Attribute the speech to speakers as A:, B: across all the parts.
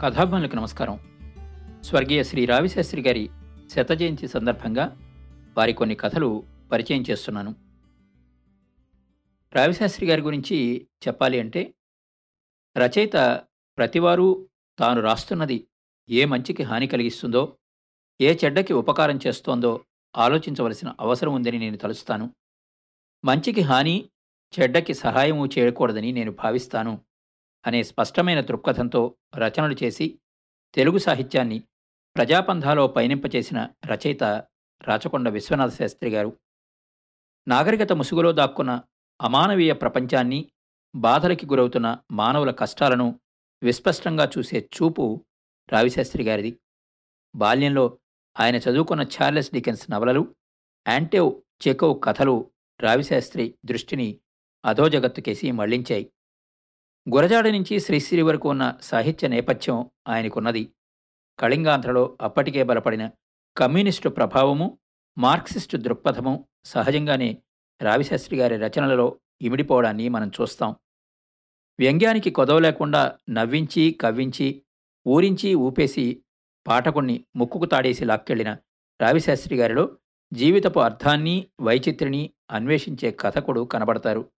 A: కథాభిమానులకు నమస్కారం. స్వర్గీయ శ్రీ రావిశాస్త్రి గారి శత జయంతి సందర్భంగా వారి కొన్ని కథలు పరిచయం చేస్తున్నాను. రావిశాస్త్రి గారి గురించి చెప్పాలి అంటే రచయిత ప్రతివారు తాను రాస్తున్నది ఏ మంచికి హాని కలిగిస్తుందో ఏ చెడ్డకి ఉపకారం చేస్తోందో ఆలోచించవలసిన అవసరం ఉందని నేను తలుస్తాను. మంచికి హాని చెడ్డకి సహాయము చేయకూడదని నేను భావిస్తాను. అనే స్పష్టమైన దృక్పథంతో రచనలు చేసి తెలుగు సాహిత్యాన్ని ప్రజాపంధాలో పయనింపచేసిన రచయిత రాచకొండ విశ్వనాథ శాస్త్రి గారు. నాగరికత ముసుగులో దాక్కున్న అమానవీయ ప్రపంచాన్ని బాధలకి గురవుతున్న మానవుల కష్టాలను విస్పష్టంగా చూసే చూపు రావిశాస్త్రి గారిది. బాల్యంలో ఆయన చదువుకున్న చార్లెస్ డికెన్స్ నవలలు యాంటేవ్ చెకోవ్ కథలు రావిశాస్త్రి దృష్టిని అధోజగత్తుకేసి మళ్ళించాయి. గురజాడ నుంచి శ్రీశ్రీ వరకు ఉన్న సాహిత్య నేపథ్యం ఆయనకున్నది. కళింగాంధ్రలో అప్పటికే బలపడిన కమ్యూనిస్టు ప్రభావము మార్క్సిస్టు దృక్పథము సహజంగానే రావిశాస్త్రి గారి రచనలలో ఇమిడిపోవడాన్ని మనం చూస్తాం. వ్యంగ్యానికి కొదవ లేకుండా నవ్వించి కవ్వించి ఊరించి ఊపేసి పాఠకుణ్ణి ముక్కుకు తాడేసి లాక్కెళ్ళిన రావిశాస్త్రి గారిలో జీవితపు అర్థాన్ని వైచిత్రిని అన్వేషించే కథకుడు కనబడతారు.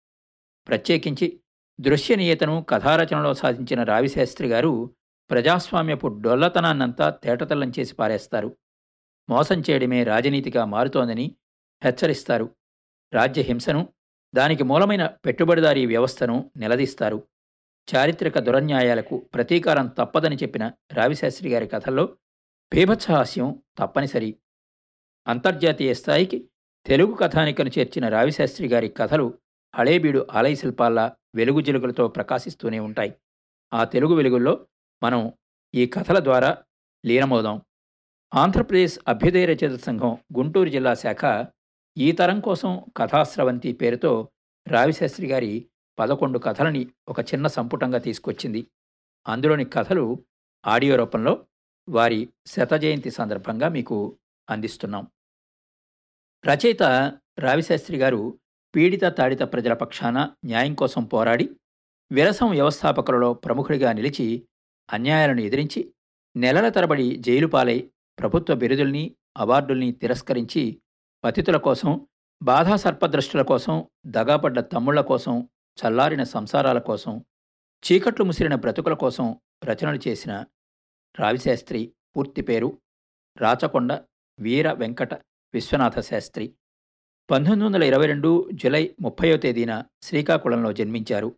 A: ప్రత్యేకించి దృశ్యనీయతను కథారచనలో సాధించిన రావిశాస్త్రి గారు ప్రజాస్వామ్యపు డొల్లతనాన్నంతా తేటతల్లం చేసి పారేస్తారు. మోసం చేయడమే రాజనీతిగా మారుతోందని హెచ్చరిస్తారు. రాజ్యహింసను దానికి మూలమైన పెట్టుబడిదారీ వ్యవస్థను నిలదీస్తారు. చారిత్రక దురన్యాయాలకు ప్రతీకారం తప్పదని చెప్పిన రావిశాస్త్రి గారి కథల్లో బీభత్సహాస్యం తప్పనిసరి. అంతర్జాతీయ స్థాయికి తెలుగు కథానికను చేర్చిన రావిశాస్త్రి గారి కథలు హళేబీడు ఆలయ శిల్పాల్లా వెలుగు జిలుగులతో ప్రకాశిస్తూనే ఉంటాయి. ఆ తెలుగు వెలుగుల్లో మనం ఈ కథల ద్వారా లీనమవుదాం. ఆంధ్రప్రదేశ్ అభ్యుదయ రచయిత సంఘం గుంటూరు జిల్లా శాఖ ఈ తరం కోసం కథాస్రవంతి పేరుతో రావిశాస్త్రి గారి పదకొండు కథలని ఒక చిన్న సంపుటంగా తీసుకొచ్చింది. అందులోని కథలు ఆడియో రూపంలో వారి శత జయంతి సందర్భంగా మీకు అందిస్తున్నాం. రచయిత రావిశాస్త్రి గారు పీడిత తాడిత ప్రజల పక్షాన న్యాయం కోసం పోరాడి విరసం వ్యవస్థాపకులలో ప్రముఖుడిగా నిలిచి అన్యాయాలను ఎదిరించి నెలల తరబడి జైలు పాలై ప్రభుత్వ బిరుదుల్ని అవార్డుల్ని తిరస్కరించి పతితుల కోసం బాధా సర్పద్రష్టుల కోసం దగాపడ్డ తమ్ముళ్ళ కోసం చల్లారిన సంసారాల కోసం చీకట్లు ముసిరిన బ్రతుకుల కోసం రచనలు చేసిన రావిశాస్త్రి పూర్తి పేరు రాచకొండ వీర వెంకట విశ్వనాథ శాస్త్రి పంతొమ్మిది వందల ఇరవై రెండు జులై ముప్పయో తేదీన శ్రీకాకుళంలో జన్మించారు.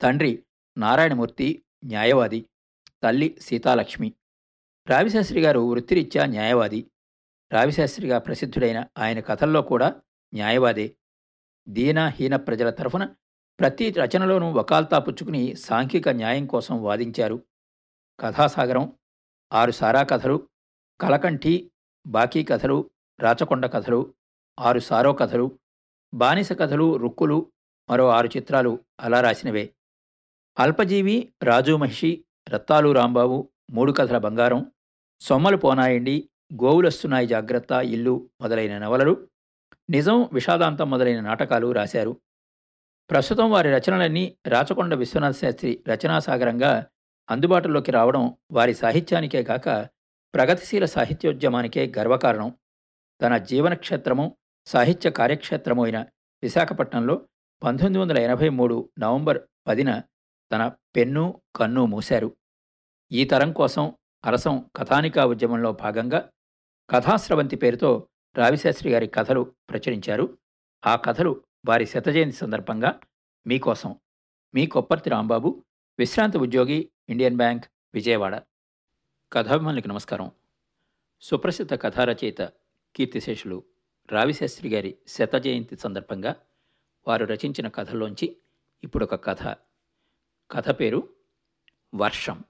A: తండ్రి నారాయణమూర్తి న్యాయవాది తల్లి సీతాలక్ష్మి. రావిశాస్త్రి గారు వృత్తిరీత్యా న్యాయవాది. రావిశాస్త్రిగా ప్రసిద్ధుడైన ఆయన కథల్లో కూడా న్యాయవాదే. దీనహీన ప్రజల తరఫున ప్రతి రచనలోనూ వకాల్తా పుచ్చుకుని సాంఘిక న్యాయం కోసం వాదించారు. కథాసాగరం ఆరు సారా కథలు కలకంఠి బాకీ కథలు రాచకొండ కథలు ఆరు సారో కథలు బానిస కథలు రుక్కులు మరో ఆరు చిత్రాలు అలా రాసినవే. అల్పజీవి రాజు మహిషి రత్తాలు రాంబాబు మూడు కథల బంగారం సొమ్మలు పోనాయండి గోవులొస్తున్నాయి జాగ్రత్త ఇల్లు మొదలైన నవలలు నిజం విషాదాంతం మొదలైన నాటకాలు రాశారు. ప్రస్తుతం వారి రచనలన్నీ రాచకొండ విశ్వనాథ శాస్త్రి రచనాసాగరంగా అందుబాటులోకి రావడం వారి సాహిత్యానికే కాక ప్రగతిశీల సాహిత్యోద్యమానికే గర్వకారణం. తన జీవనక్షేత్రము సాహిత్య కార్యక్షేత్రమైన అయిన విశాఖపట్నంలో పంతొమ్మిది వందల ఎనభై మూడు నవంబర్ పదిన తన పెన్ను కన్ను మూశారు. ఈ తరం కోసం అరసం కథానికా ఉద్యమంలో భాగంగా కథాస్రవంతి పేరుతో రావిశాస్త్రి గారి కథలు ప్రచురించారు. ఆ కథలు వారి శతజయంతి సందర్భంగా మీకోసం మీ కొప్పర్తి రాంబాబు విశ్రాంతి ఉద్యోగి ఇండియన్ బ్యాంక్ విజయవాడ. కథాభిమానులకి నమస్కారం. సుప్రసిద్ధ కథా రచయిత కీర్తిశేషులు రావిశాస్త్రి గారి శత జయంతి సందర్భంగా వారు రచించిన కథల్లోంచి ఇప్పుడు ఒక కథ. కథ పేరు వర్షం.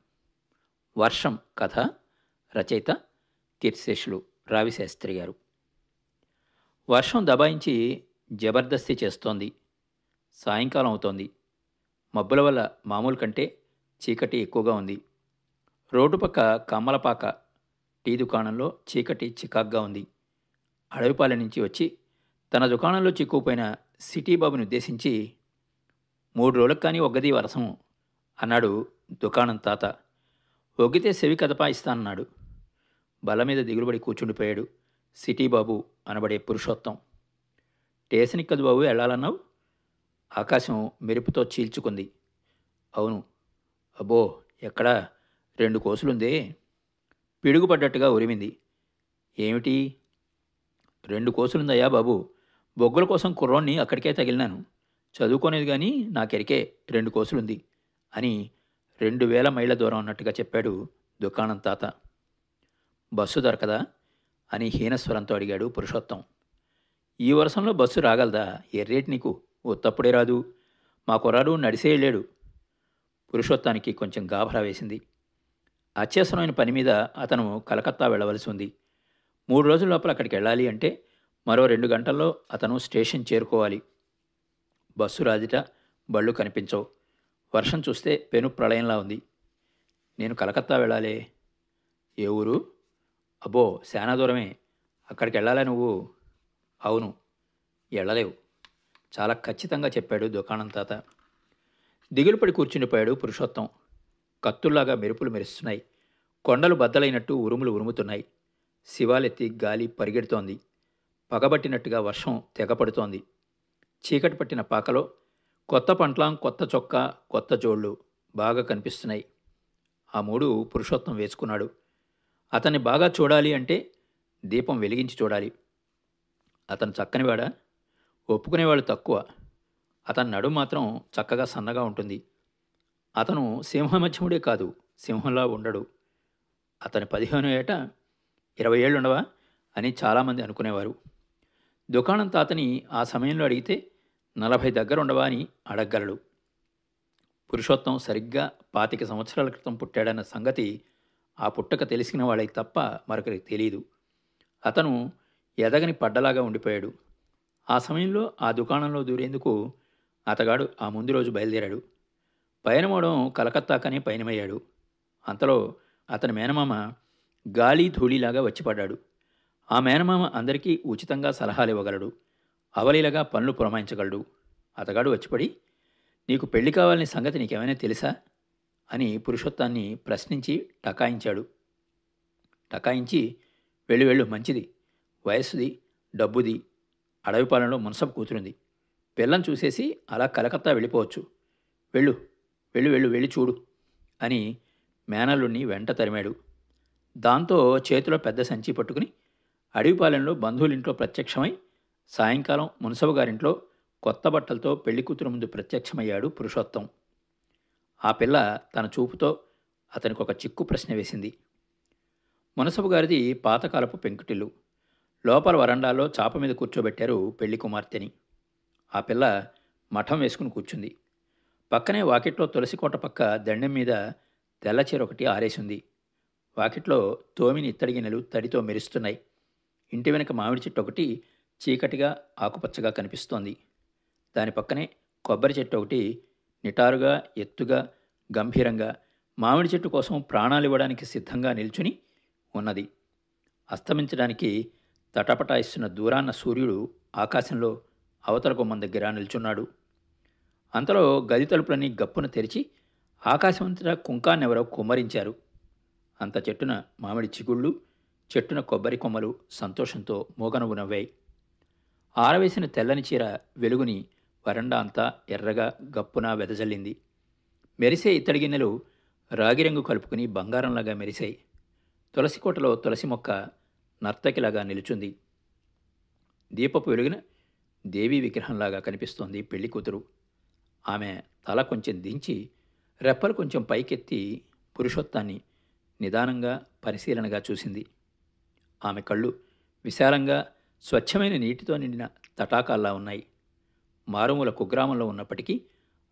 A: వర్షం కథ రచయిత తీర్శేషులు రావిశాస్త్రి గారు. వర్షం దబాయించి జబర్దస్తి చేస్తోంది. సాయంకాలం అవుతోంది. మబ్బుల వల్ల మామూలు కంటే చీకటి ఎక్కువగా ఉంది. రోడ్డు పక్క కమ్మలపాక టీ దుకాణంలో చీకటి చికాగ్గా ఉంది. అడవిపాలెం నుంచి వచ్చి తన దుకాణంలో చిక్కుపోయిన సిటీ బాబుని ఉద్దేశించి మూడు రోజులకు కానీ ఒగ్గది వరసం అన్నాడు దుకాణం తాత. ఒగ్గితే సెవి కదపాయిస్తానన్నాడు బల మీద దిగులుబడి కూర్చుండిపోయాడు సిటీ బాబు అనబడే పురుషోత్తం. స్టేషన్కి కదు బాబు వెళ్ళాలన్నావు? ఆకాశం మెరుపుతో చీల్చుకుంది. అవును. అబ్బో ఎక్కడా? రెండు కోసులుందే? పిడుగుపడ్డట్టుగా ఉరిమింది. ఏమిటి? రెండు కోసులుందయ్యా బాబు. బొగ్గుల కోసం కుర్రోణ్ణి అక్కడికే తగిలినాను. చదువుకోనేది కానీ నాకెరికే రెండు కోసులుంది అని రెండు వేల మైళ్ళ దూరం అన్నట్టుగా చెప్పాడు దుకాణం తాత. బస్సు దొరకదా? అని హీనస్వరంతో అడిగాడు పురుషోత్తం. ఈ వర్షంలో బస్సు రాగలదా? ఎర్రేటి నీకు? ఉత్తప్పుడే రాదు. మా కుర్రాడు నడిసే వెళ్ళాడు. పురుషోత్తానికి కొంచెం గాభరా వేసింది. అత్యవసరమైన పని మీద అతను కలకత్తా వెళ్ళవలసి ఉంది. మూడు రోజుల లోపల అక్కడికి వెళ్ళాలి అంటే మరో రెండు గంటల్లో అతను స్టేషన్ చేరుకోవాలి. బస్సు రాదిట బళ్ళు కనిపించవు. వర్షం చూస్తే పెను ప్రళయంలా ఉంది. నేను కలకత్తా వెళ్ళాలే. ఏ ఊరు? అబ్బో శానా దూరమే. అక్కడికి వెళ్ళాలా నువ్వు? అవును. వెళ్ళలేవు. చాలా ఖచ్చితంగా చెప్పాడు దుకాణం తాత. దిగులుపడి కూర్చుండిపోయాడు పురుషోత్తం. కత్తుల్లాగా మెరుపులు మెరుస్తున్నాయి. కొండలు బద్దలైనట్టు ఉరుములు ఉరుముతున్నాయి. శివాలెత్తి గాలి పరిగెడుతోంది. పగబట్టినట్టుగా వర్షం తెగపడుతోంది. చీకటి పట్టిన పాకలో కొత్త పంట్లాం కొత్త చొక్కా కొత్త జోళ్ళు బాగా కనిపిస్తున్నాయి. ఆ మూడు పురుషోత్తం వేసుకున్నాడు. అతన్ని బాగా చూడాలి అంటే దీపం వెలిగించి చూడాలి. అతను చక్కనివాడా ఒప్పుకునేవాళ్ళు తక్కువ. అతని నడు మాత్రం చక్కగా సన్నగా ఉంటుంది. అతను సింహమధ్యముడే కాదు సింహంలా ఉండడు. అతని పదిహేను ఏట ఇరవై ఏళ్ళు ఉండవా అని చాలామంది అనుకునేవారు. దుకాణం తాతని ఆ సమయంలో అడిగితే నలభై దగ్గర ఉండవా అని అడగగలడు. పురుషోత్తం సరిగ్గా పాతిక సంవత్సరాల క్రితం పుట్టాడన్న సంగతి ఆ పుట్టక తెలిసిన వాళ్ళకి తప్ప మరొకరికి తెలియదు అతను ఎదగని పడ్డలాగా ఉండిపోయాడు. ఆ సమయంలో ఆ దుకాణంలో దూరేందుకు అతగాడు ఆ ముందు రోజు బయలుదేరాడు. పయనమవడం కలకత్తాకనే పయనమయ్యాడు. అంతలో అతని మేనమామ గాలి ధూళిలాగా వచ్చిపడ్డాడు. ఆ మేనమామ అందరికీ ఉచితంగా సలహాలు ఇవ్వగలడు. అవలీలగా పనులు పురమాయించగలడు. అతగాడు వచ్చిపడి నీకు పెళ్ళి కావాలని సంగతి నీకేమైనా తెలుసా? అని పురుషోత్తాన్ని ప్రశ్నించి టకాయించాడు. టకాయించి వెళ్ళు వెళ్ళు మంచిది. వయస్సుది డబ్బుది అడవి పాలనలో మునసపు కూతురుంది. పిల్లని చూసేసి అలా కలకత్తా వెళ్ళిపోవచ్చు. వెళ్ళు వెళ్ళు వెళ్ళు వెళ్ళి చూడు అని మేనల్లుణ్ణి వెంట తరిమాడు. దాంతో చేతిలో పెద్ద సంచి పట్టుకుని అడవిపాలెంలో బంధువులింట్లో ప్రత్యక్షమై సాయంకాలం మునసబు గారింట్లో కొత్త బట్టలతో పెళ్ళి కూతురు ముందు ప్రత్యక్షమయ్యాడు పురుషోత్తం. ఆ పిల్ల తన చూపుతో అతనికి ఒక చిక్కు ప్రశ్న వేసింది. మునసబు గారిది పాతకాలపు పెంకుటిల్లు. లోపల వరండాలో చాప మీద కూర్చోబెట్టారు పెళ్ళి కుమార్తెని. ఆ పిల్ల మఠం వేసుకుని కూర్చుంది. పక్కనే వాకిట్లో తులసి కోట పక్క దండెం మీద తెల్ల చీర ఒకటి ఆరేసింది. వాకిట్లో తోమిని ఇత్తడి తడితో మెరుస్తున్నాయి. ఇంటి వెనక మామిడి చెట్టు ఒకటి చీకటిగా ఆకుపచ్చగా కనిపిస్తోంది. దాని పక్కనే కొబ్బరి చెట్టు ఒకటి నిటారుగా ఎత్తుగా గంభీరంగా మామిడి చెట్టు కోసం ప్రాణాలు ఇవ్వడానికి సిద్ధంగా నిల్చుని ఉన్నది. అస్తమించడానికి తటపటాయిస్తున్న దూరాన్న సూర్యుడు ఆకాశంలో అవతల గుమ్మం దగ్గర నిల్చున్నాడు. అంతలో గది తలుపులన్నీ గప్పున తెరిచి ఆకాశమంతటా కుంకాన్నెవరో కుమ్మరించారు. అంత చెట్టున మామిడి చిగుళ్ళు చెట్టున కొబ్బరి కొమ్మలు సంతోషంతో మోగనవు నవ్వాయి. ఆరవేసిన తెల్లని చీర వెలుగుని వరండా అంతా ఎర్రగా గప్పున వెదజల్లింది. మెరిసే ఇత్తడి గిన్నెలు రాగిరంగు కలుపుకుని బంగారంలాగా మెరిశాయి తులసి కోటలో తులసి మొక్క నర్తకిలాగా నిలుచుంది. దీపపు వెలుగున దేవీ విగ్రహంలాగా కనిపిస్తోంది పెళ్ళి కూతురు. ఆమె తల కొంచెం దించి రెప్పలు కొంచెం పైకెత్తి పురుషోత్తాన్ని నిదానంగా పరిశీలనగా చూసింది. ఆమె కళ్ళు విశాలంగా స్వచ్ఛమైన నీటితో నిండిన తటాకాల్లా ఉన్నాయి. మారుమూల కుగ్రామంలో ఉన్నప్పటికీ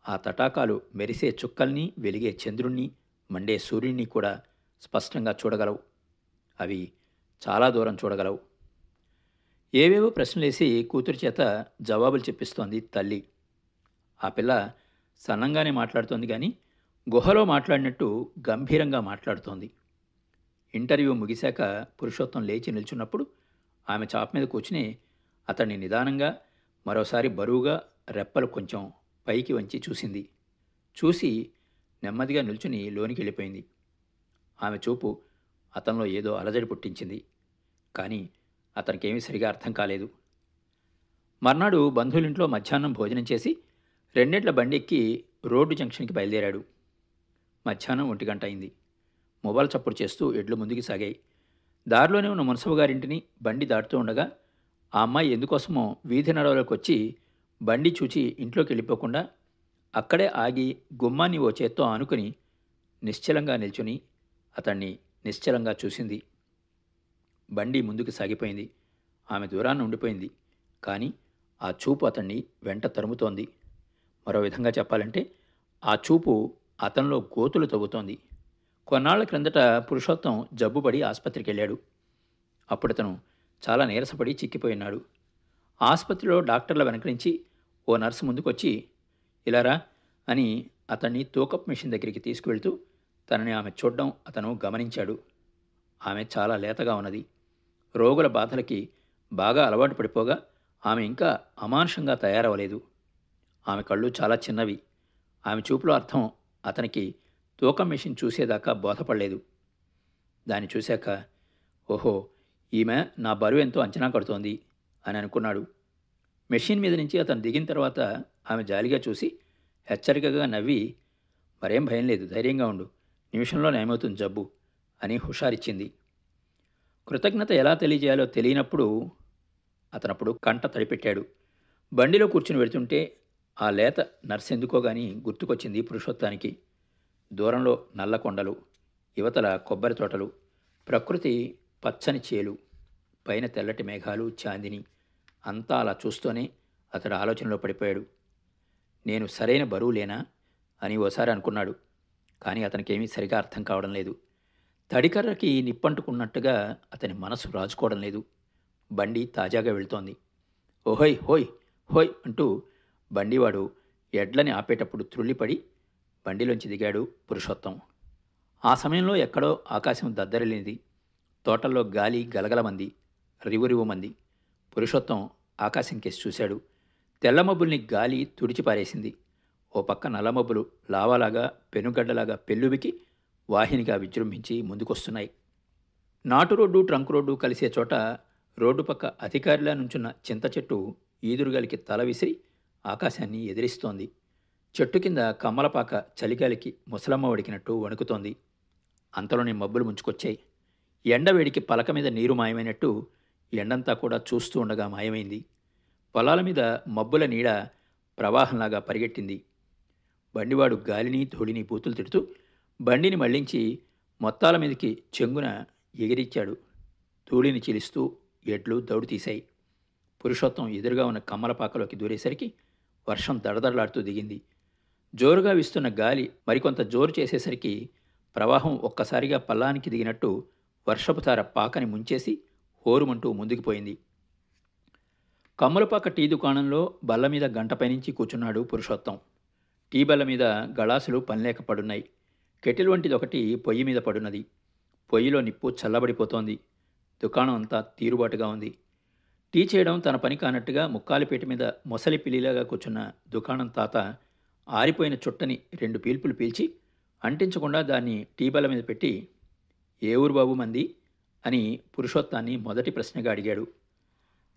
A: ఆ తటాకాలు మెరిసే చుక్కల్ని వెలిగే చంద్రుణ్ణి మండే సూర్యుణ్ణి కూడా స్పష్టంగా చూడగలవు. అవి చాలా దూరం చూడగలవు. ఏవేవో ప్రశ్నలేసి కూతురి చేత జవాబులు చెప్పిస్తోంది తల్లి. ఆ పిల్ల సన్నంగానే మాట్లాడుతోంది కానీ గుహలో మాట్లాడినట్టు గంభీరంగా మాట్లాడుతోంది. ఇంటర్వ్యూ ముగిశాక పురుషోత్తం లేచి నిల్చున్నప్పుడు ఆమె చాప మీద కూర్చుని అతన్ని నిదానంగా మరోసారి బరువుగా రెప్పలు కొంచెం పైకి వంచి చూసింది. చూసి నెమ్మదిగా నిల్చుని లోనికి వెళ్ళిపోయింది. ఆమె చూపు అతనిలో ఏదో అలజడి పుట్టించింది. కానీ అతనికేమీ సరిగా అర్థం కాలేదు. మర్నాడు బంధువులింట్లో మధ్యాహ్నం భోజనం చేసి రెండేళ్ళ బండి ఎక్కి రోడ్డు జంక్షన్కి బయలుదేరాడు. మధ్యాహ్నం ఒంటి గంట అయింది. మొబైల్ చప్పుడు చేస్తూ ఎడ్లు ముందుకు సాగాయి. దారిలోనే ఉన్న మున్సబు గారింటిని బండి దాటుతూ ఉండగా ఆ అమ్మాయి ఎందుకోసమో వీధి నడవలోకి వచ్చి బండి చూచి ఇంట్లోకి వెళ్ళిపోకుండా అక్కడే ఆగి గుమ్మాన్ని ఓ చేత్తో ఆనుకుని నిశ్చలంగా నిల్చుని అతన్ని నిశ్చలంగా చూసింది. బండి ముందుకు సాగిపోయింది. ఆమె దూరాన్ని ఉండిపోయింది. కానీ ఆ చూపు అతన్ని వెంట తరుముతోంది. మరో విధంగా చెప్పాలంటే ఆ చూపు అతనిలో గోతులు తవ్వుతోంది. కొన్నాళ్ళ క్రిందట పురుషోత్తం జబ్బుపడి ఆసుపత్రికి వెళ్ళాడు అప్పుడు చాలా నీరసపడి చిక్కిపోయినాడు. ఆసుపత్రిలో డాక్టర్ల వెనక నుంచి ఓ నర్సు ముందుకొచ్చి ఇలారా అని అతన్ని తూకప్ మిషన్ దగ్గరికి తీసుకువెళ్తూ తనని ఆమె చూడడం అతను గమనించాడు. ఆమె చాలా లేతగా ఉన్నది. రోగుల బాధలకి బాగా అలవాటు పడిపోగా ఆమె ఇంకా అమానుషంగా తయారవ్వలేదు. ఆమె కళ్ళు చాలా చిన్నవి. ఆమె చూపులో అర్థం అతనికి తూకం మెషిన్ చూసేదాకా బోధపడలేదు. దాన్ని చూశాక ఓహో ఈమె నా బరువు ఎంతో అంచనా కడుతోంది అని అనుకున్నాడు. మెషిన్ మీద నుంచి అతను దిగిన తర్వాత ఆమె జాలిగా చూసి హెచ్చరికగా నవ్వి మరేం భయం లేదు ధైర్యంగా ఉండు. నిమిషంలో నయమవుతుంది జబ్బు అని హుషారిచ్చింది. కృతజ్ఞత ఎలా తెలియజేయాలో తెలియనప్పుడు అతనప్పుడు కంట తడిపెట్టాడు. బండిలో కూర్చుని వెళుతుంటే ఆ లేత నర్సెందుకో గాని గుర్తుకొచ్చింది పురుషోత్తానికి. దూరంలో నల్ల కొండలు యువతల కొబ్బరి తోటలు ప్రకృతి పచ్చని చేలు పైన తెల్లటి మేఘాలు చాందిని అంతా అలా చూస్తూనే అతడు ఆలోచనలో పడిపోయాడు. నేను సరైన బరువు లేనా అని ఓసారి అనుకున్నాడు కానీ అతనికేమీ సరిగా అర్థం కావడం లేదు. తడికర్రకి నిప్పంటుకున్నట్టుగా అతని మనసు రాజుకోవడం లేదు. బండి తాజాగా వెళుతోంది. ఓహోయ్ హోయ్ హోయ్ అంటూ బండివాడు ఎడ్లని ఆపేటప్పుడు త్రుళ్ళిపడి బండిలోంచి దిగాడు పురుషోత్తం. ఆ సమయంలో ఎక్కడో ఆకాశం దద్దరిల్లింది. తోటల్లో గాలి గలగలమంది రివురివుమంది. పురుషోత్తం ఆకాశం కేసి చూశాడు. తెల్లమబ్బుల్ని గాలి తుడిచిపారేసింది. ఓ పక్క నల్లమబ్బులు లావాలాగా పెనుగడ్డలాగా పెళ్ళుబికి వాహినిగా విజృంభించి ముందుకొస్తున్నాయి. నాటు రోడ్డు ట్రంక్ రోడ్డు కలిసే చోట రోడ్డు పక్క అధికారిలా నుంచున్న చింత చెట్టు ఈదురుగాలికి తల విసిరి ఆకాశాన్ని ఎదిరిస్తోంది. చెట్టు కింద కమ్మలపాక చలిగాలికి ముసలమ్మ వడికినట్టు వణుకుతోంది. అంతలోనే మబ్బులు ముంచుకొచ్చాయి. ఎండవేడికి పలక మీద నీరు మాయమైనట్టు ఎండంతా కూడా చూస్తూ ఉండగా మాయమైంది. పొలాల మీద మబ్బుల నీడ ప్రవాహంలాగా పరిగెట్టింది. బండివాడు గాలిని ధూళిని బూతులు తిడుతూ బండిని మళ్ళించి మొత్తాల మీదకి చెంగున ఎగిరిచ్చాడు. ధూళిని చీలిస్తూ ఎడ్లు దౌడు తీశాయి. పురుషోత్తం ఎదురుగా ఉన్న కమ్మలపాకలోకి దూరేసరికి వర్షం దడదడలాడుతూ దిగింది. జోరుగా వీస్తున్న గాలి మరికొంత జోరు చేసేసరికి ప్రవాహం ఒక్కసారిగా పల్లానికి దిగినట్టు వర్షపుతార పాకని ముంచేసి హోరుమంటూ ముందుకుపోయింది కమ్మలపాక టీ దుకాణంలో బల్ల మీద గంటపైనుంచి కూర్చున్నాడు పురుషోత్తం. టీ బల్ల మీద గళాసులు పనిలేక పడున్నాయి. కెటిల్ వంటిది ఒకటి పొయ్యి మీద పడున్నది. పొయ్యిలో నిప్పు చల్లబడిపోతోంది. దుకాణం అంతా తీరుబాటుగా ఉంది. టీ చేయడం తన పని కానట్టుగా ముక్కాలిపేట మీద మొసలి పిల్లిలాగా కూర్చున్న దుకాణం తాత ఆరిపోయిన చుట్టని రెండు పీల్పులు పీల్చి అంటించకుండా దాన్ని టీ బల్ల మీద పెట్టి ఏ ఊరు బాబు మంది? అని పురుషోత్తాన్ని మొదటి ప్రశ్నగా అడిగాడు.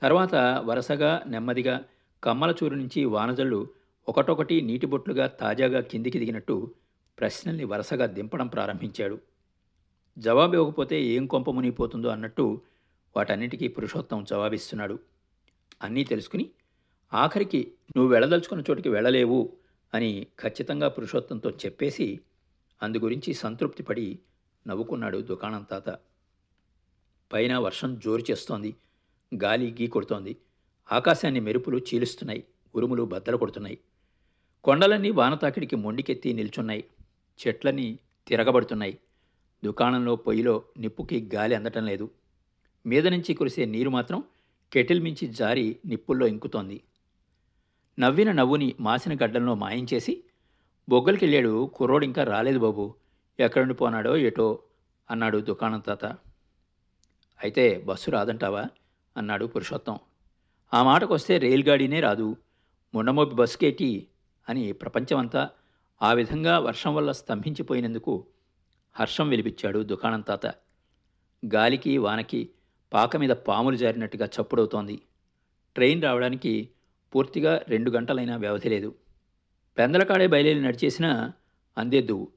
A: తర్వాత వరుసగా నెమ్మదిగా కమ్మల చూరు నుంచి వానజల్లు ఒకటొకటి నీటి బొట్లుగా తాజాగా కిందికి దిగినట్టు ప్రశ్నల్ని వరుసగా దింపడం ప్రారంభించాడు. జవాబు ఇవ్వకపోతే ఏం కొంప మునిగిపోతుందో అన్నట్టు వాటన్నిటికీ పురుషోత్తం జవాబిస్తున్నాడు. అన్నీ తెలుసుకుని ఆఖరికి నువ్వు వెళ్ళదలుచుకున్న చోటికి వెళ్ళలేవు అని ఖచ్చితంగా పురుషోత్తంతో చెప్పేసి అందు గురించి సంతృప్తి పడి నవ్వుకున్నాడు దుకాణం తాత. పైన వర్షం జోరు చేస్తోంది గాలి గీ కొడుతోంది ఆకాశాన్ని మెరుపులు చీలుస్తున్నాయి ఉరుములు బద్దలు కొడుతున్నాయి. కొండలన్నీ వానతాకిడికి మొండికెత్తి నిల్చున్నాయి చెట్లన్నీ తిరగబడుతున్నాయి. దుకాణంలో పొయ్యిలో నిప్పుకి గాలి అందటం లేదు. మీద నుంచి కురిసే నీరు మాత్రం కెటిల్ మించి జారి నిప్పుల్లో ఇంకుతోంది. నవ్విన నవ్వుని మాసిన గడ్డంలో మాయించేసి బొగ్గలకెళ్ళాడు కుర్రోడు ఇంకా రాలేదు బాబు ఎక్కడుండి పోనాడో ఏటో అన్నాడు దుకాణం తాత. అయితే బస్సు రాదంటావా? అన్నాడు పురుషోత్తం. ఆ మాటకొస్తే రైలు గాడీనే రాదు ముండమోపి బస్సుకేటి అని ప్రపంచమంతా ఆ విధంగా వర్షం వల్ల స్తంభించిపోయినందుకు హర్షం వెలిపించాడు దుకాణం తాత. గాలికి వానకి పాక మీద పాములు జారినట్టుగా చప్పుడవుతోంది. ట్రైన్ రావడానికి పూర్తిగా రెండు గంటలైనా వ్యవధి లేదు. పెందలకాడే బయలుదేరి నడిచేసినా అందేద్దు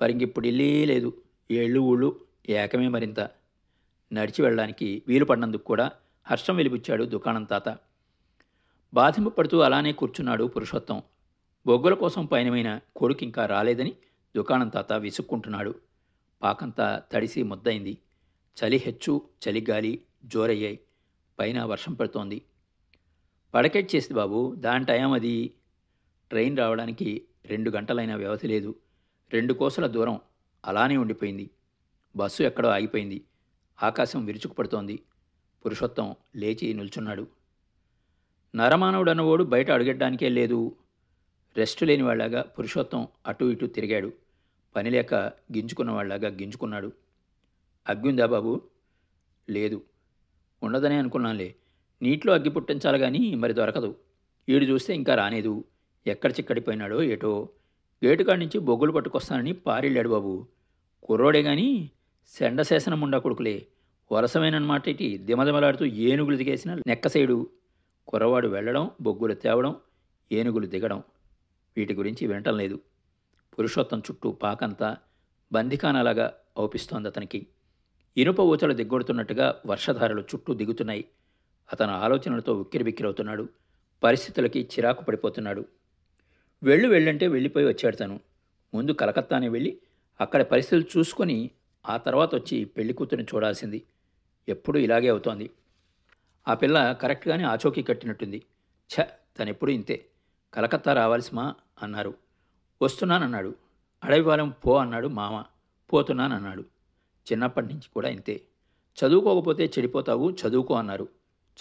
A: పరింగిప్పుడు ఇల్లే లేదు. ఏళ్ళు ఊళ్ళు ఏకమే మరింత. నడిచి వెళ్ళడానికి వీలు పడినందుకు కూడా హర్షం వెలిపుచ్చాడు దుకాణం తాత. బాధింపు పడుతూ అలానే కూర్చున్నాడు పురుషోత్తం. బొగ్గుల కోసం పయనమైన కొడుకు ఇంకా రాలేదని దుకాణం తాత విసుక్కుంటున్నాడు. పాకంతా తడిసి ముద్దయింది. చలి హెచ్చు చలిగాలి జోరయ్యాయి. పైన వర్షం పడుతోంది. పడకెట్ బాబు. దాని టైం అది. ట్రైన్ రావడానికి రెండు గంటలైన వ్యవధి లేదు. రెండు కోసల దూరం అలానే ఉండిపోయింది. బస్సు ఎక్కడో ఆగిపోయింది. ఆకాశం విరుచుకుపడుతోంది పురుషోత్తం లేచి నిల్చున్నాడు. నరమానవుడన్నవాడు బయట అడుగడ్డానికే లేదు. రెస్ట్ లేని వాళ్ళగా పురుషోత్తం అటు ఇటు తిరిగాడు. పనిలేక గింజుకున్నవాళ్ళాగా గింజుకున్నాడు. అగ్గుందా బాబు? లేదు. ఉండదనే అనుకున్నానులే. నీటిలో అగ్గి పుట్టించాలి కానీ మరి దొరకదు. ఈడు చూస్తే ఇంకా రానేదు. ఎక్కడ చిక్కడిపోయినాడో ఏటో. గేటుకాడి నుంచి బొగ్గులు పట్టుకొస్తానని పారిళ్ళాడు బాబు. కుర్రోడే కానీ శండశేషనం ఉండా కొడుకులే. వరసమేనమాట ఇటు. దిమదిమలాడుతూ ఏనుగులు దిగేసిన నెక్కసేడు. కుర్రవాడు వెళ్ళడం బొగ్గులు తేవడం ఏనుగులు దిగడం. వీటి గురించి వినటం లేదు. పురుషోత్తం చుట్టూ పాకంతా బందికానలాగా అవుపిస్తోంది అతనికి ఇనుప ఊచలు దిగ్గొడుతున్నట్టుగా వర్షధారలు చుట్టూ దిగుతున్నాయి. అతను ఆలోచనలతో ఉక్కిరిబిక్కిరవుతున్నాడు. పరిస్థితులకి చిరాకు పడిపోతున్నాడు. వెళ్ళు వెళ్ళంటే వెళ్ళిపోయి వచ్చాడు తను. ముందు కలకత్తానే వెళ్ళి అక్కడ పరిస్థితులు చూసుకొని ఆ తర్వాత వచ్చి పెళ్ళి కూతురిని చూడాల్సింది. ఎప్పుడూ ఇలాగే అవుతోంది. ఆ పిల్ల కరెక్ట్గానే ఆచోకీ కట్టినట్టుంది. ఛ! తనెప్పుడు ఇంతే. కలకత్తా రావాల్సిమా? అన్నారు. వస్తున్నానన్నాడు. అడవివారం పో అన్నాడు మామ. పోతున్నానన్నాడు. చిన్నప్పటి నుంచి కూడా ఇంతే. చదువుకోకపోతే చెడిపోతావు చదువుకో అన్నారు.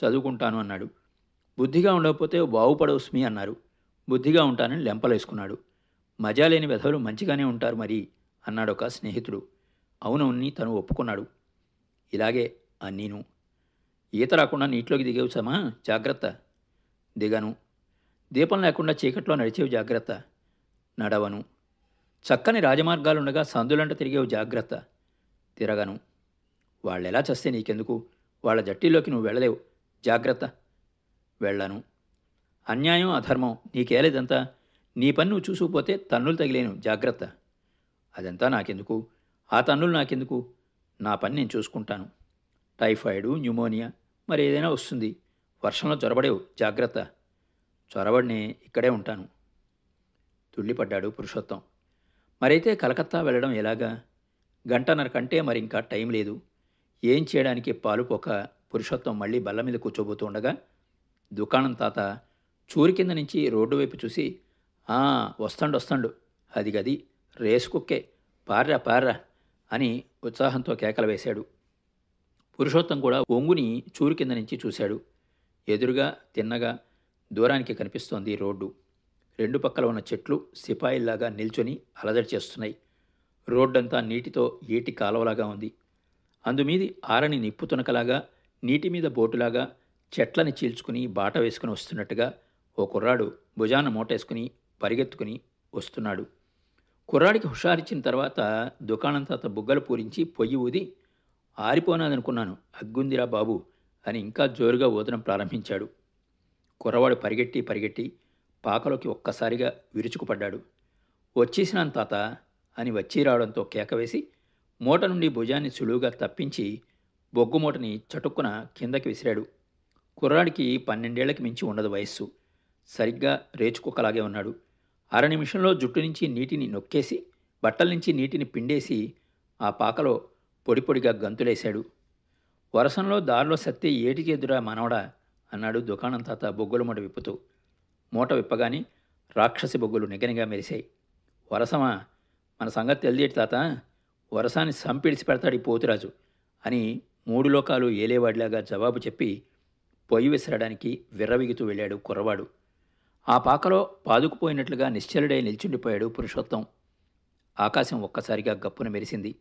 A: చదువుకుంటాను అన్నాడు. బుద్ధిగా ఉండకపోతే బాగుపడవస్మి అన్నారు. బుద్ధిగా ఉంటానని లెంపలేసుకున్నాడు. మజా లేని వెధవులు మంచిగానే ఉంటారు మరి అన్నాడు ఒక స్నేహితుడు. అవునవుని తను ఒప్పుకున్నాడు. ఇలాగే అన్నీను. ఈత రాకుండా నీటిలోకి దిగేవు సమా జాగ్రత్త. దిగను. దీపం లేకుండా చీకట్లో నడిచేవి జాగ్రత్త. నడవను. చక్కని రాజమార్గాలుండగా సందులంట తిరిగేవు జాగ్రత్త. తిరగను. వాళ్ళెలా చస్తే నీకెందుకు? వాళ్ళ జట్టిలోకి నువ్వు వెళ్ళలేవు. జాగ్రత్త. వెళ్ళను. అన్యాయం అధర్మం నీకేలేదంతా నీ పని నువ్వు చూసుకుపోతే తన్నులు తగిలేను. జాగ్రత్త. అదంతా నాకెందుకు? ఆ తన్నులు నాకెందుకు? నా పని నేను చూసుకుంటాను. టైఫాయిడ్ న్యూమోనియా మరి ఏదైనా వస్తుంది. వర్షంలో చొరబడేవు. జాగ్రత్త. చొరబడినే ఇక్కడే ఉంటాను. తుళ్ళిపడ్డాడు పురుషోత్తం. మరైతే కలకత్తా వెళ్ళడం ఎలాగా? గంటన్నర కంటే మరి ఇంకా టైం లేదు. ఏం చేయడానికి పాలుపోక పురుషోత్తం మళ్ళీ బల్ల మీద కూర్చోబోతుండగా దుకాణం తాత చూరి కింద నుంచి రోడ్డు వైపు చూసి "ఆ, వస్తాండు వస్తాండు. అది గది రేసు కుక్కే. పార్రా పార్రా అని ఉత్సాహంతో కేకలు వేశాడు. పురుషోత్తం కూడా ఒంగుని చూరు కింద నుంచి చూశాడు. ఎదురుగా తిన్నగా దూరానికి కనిపిస్తోంది రోడ్డు. రెండు పక్కల ఉన్న చెట్లు సిపాయిల్లాగా నిల్చొని అలజడి చేస్తున్నాయి. రోడ్డంతా నీటితో ఏటి కాలువలాగా ఉంది. అందుమీది ఆరని నిప్పు తునకలాగా నీటి మీద బోటులాగా చెట్లని చీల్చుకుని బాట వేసుకుని వస్తున్నట్టుగా ఓ కుర్రాడు భుజాన మూటేసుకుని పరిగెత్తుకుని వస్తున్నాడు. కుర్రాడికి హుషారిచ్చిన తర్వాత దుకాణం తాత బుగ్గలు పూరించి పొయ్యి ఊది ఆరిపోనాదనుకున్నాను అగ్గుందిరా బాబు అని ఇంకా జోరుగా ఊదడం ప్రారంభించాడు. కుర్రవాడు పరిగెట్టి పరిగెట్టి పాకలోకి ఒక్కసారిగా విరుచుకుపడ్డాడు. వచ్చేసినాను తాత అని వచ్చి రావడంతో కేకవేసి మూట నుండి భుజాన్ని సులువుగా తప్పించి బొగ్గు మూటని చటుక్కున కిందకి విసిరాడు. కుర్రాడికి పన్నెండేళ్ళకి మించి ఉండదు వయస్సు. సరిగ్గా రేచుకుక్కలాగే ఉన్నాడు. అర నిమిషంలో జుట్టు నుంచి నీటిని నొక్కేసి బట్టల నుంచి నీటిని పిండేసి ఆ పాకలో పొడి పొడిగా గంతులేశాడు. వరసంలో దారిలో సత్తే ఏటి చేదురా మనవడా అన్నాడు దుకాణం తాత బొగ్గుల మూట విప్పుతూ. మూట విప్పగానే రాక్షసి బొగ్గులు నిగనిగా మెరిశాయి. వరసమా? మన సంగతి తెలియటి తాత. వరసాన్ని సంపిడిచి పెడతాడు ఈ పోతురాజు అని మూడు లోకాలు ఏలేవాడిలాగా జవాబు చెప్పి పొయ్యి విసరడానికి విర్రవిగుతూ వెళ్ళాడు కుర్రవాడు. ఆ పాకలో పాదుకుపోయినట్లుగా నిశ్చలుడై నిల్చుండిపోయాడు పురుషోత్తం. ఆకాశం ఒక్కసారిగా గప్పున మెరిసింది.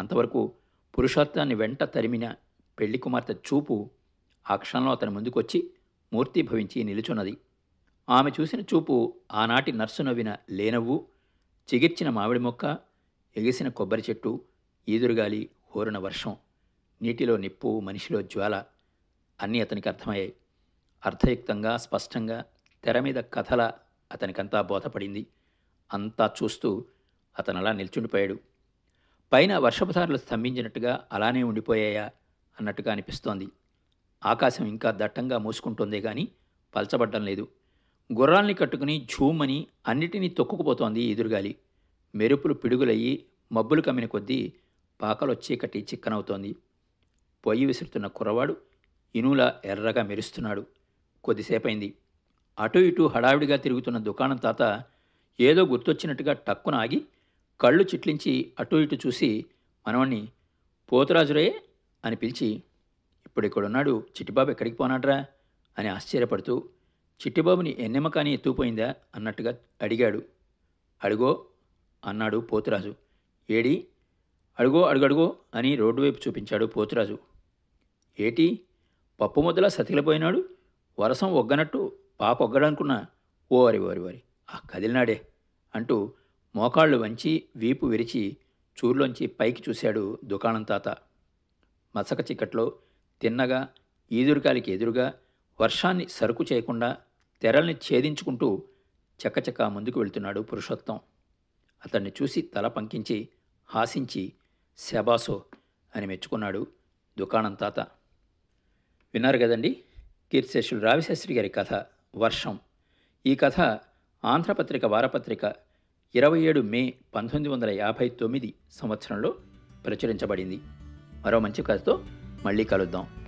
A: అంతవరకు పురుషోత్తాన్ని వెంట తరిమిన పెళ్ళి కుమార్తె చూపు ఆ క్షణంలో అతని ముందుకొచ్చి మూర్తిభవించి నిలుచున్నది. ఆమె చూసిన చూపు ఆనాటి నర్సు నవ్విన లేనవ్వు చిగిర్చిన మామిడి మొక్క ఎగిసిన కొబ్బరి చెట్టు ఈదురుగాలి హోరిన వర్షం నీటిలో నిప్పు మనిషిలో జ్వాల అన్నీ అతనికి అర్థమయ్యాయి. అర్థయుక్తంగా స్పష్టంగా తెర మీద కథల అతనికంతా బోధపడింది. అంతా చూస్తూ అతను అలా నిల్చుండిపోయాడు. పైన వర్షపుధారులు స్తంభించినట్టుగా అలానే ఉండిపోయాయా అన్నట్టుగా అనిపిస్తోంది. ఆకాశం ఇంకా దట్టంగా మూసుకుంటోందే గాని పల్చబడ్డం లేదు. గుర్రాల్ని కట్టుకుని ఝూమని అన్నిటినీ తొక్కుకుపోతోంది ఎదురుగాలి. మెరుపులు పిడుగులయ్యి మబ్బులు కమ్మిన కొద్దీ పాకలో చీకటి చిక్కనవుతోంది. పొయ్యి విసురుతున్న కుర్రవాడు ఇనులా ఎర్రగా మెరుస్తున్నాడు. కొద్దిసేపైంది. అటు ఇటు హడావిడిగా తిరుగుతున్న దుకాణం తాత ఏదో గుర్తొచ్చినట్టుగా టక్కున ఆగి కళ్ళు చిట్లించి అటు ఇటు చూసి మనవణ్ణి పోతురాజురే అని పిలిచి ఇప్పుడు ఇక్కడున్నాడు చిట్టిబాబు ఎక్కడికి పోనాడ్రా? అని ఆశ్చర్యపడుతూ చిట్టిబాబుని ఎన్నెమ్మ కానీ ఎత్తుకుపోయిందా? అన్నట్టుగా అడిగాడు. అడుగో అన్నాడు పోతురాజు. ఏడి? అడుగో అడుగడుగో అని రోడ్డు వైపు చూపించాడు పోతురాజు. ఏటి? పప్పు ముద్దలా సతికిలిపోయినాడు? వరసం ఒగ్గనట్టు పాప ఒగ్గడనుకున్నా? ఓ వరి ఓరి వరి ఆ కదిలినాడే అంటూ మోకాళ్ళు వంచి వీపు విరిచి చూర్లోంచి పైకి చూశాడు దుకాణం తాత. మసక చిక్కట్లో తిన్నగా ఈదురుకాలికి ఎదురుగా వర్షాన్ని సరుకు చేయకుండా తెరల్ని ఛేదించుకుంటూ చకచకా ముందుకు వెళ్తున్నాడు పురుషోత్తం. అతన్ని చూసి తల పంకించి హాసించి శబాసో అని మెచ్చుకున్నాడు దుకాణం తాత. విన్నారు కదండి? కీర్తిశేషులు రావిశాస్త్రి గారి కథ వర్షం. ఈ కథ ఆంధ్రపత్రిక వారపత్రిక ఇరవై ఏడు మే పంతొమ్మిది వందల యాభై తొమ్మిది సంవత్సరంలో ప్రచురించబడింది. మరో మంచి కథతో మళ్ళీ కలుద్దాం.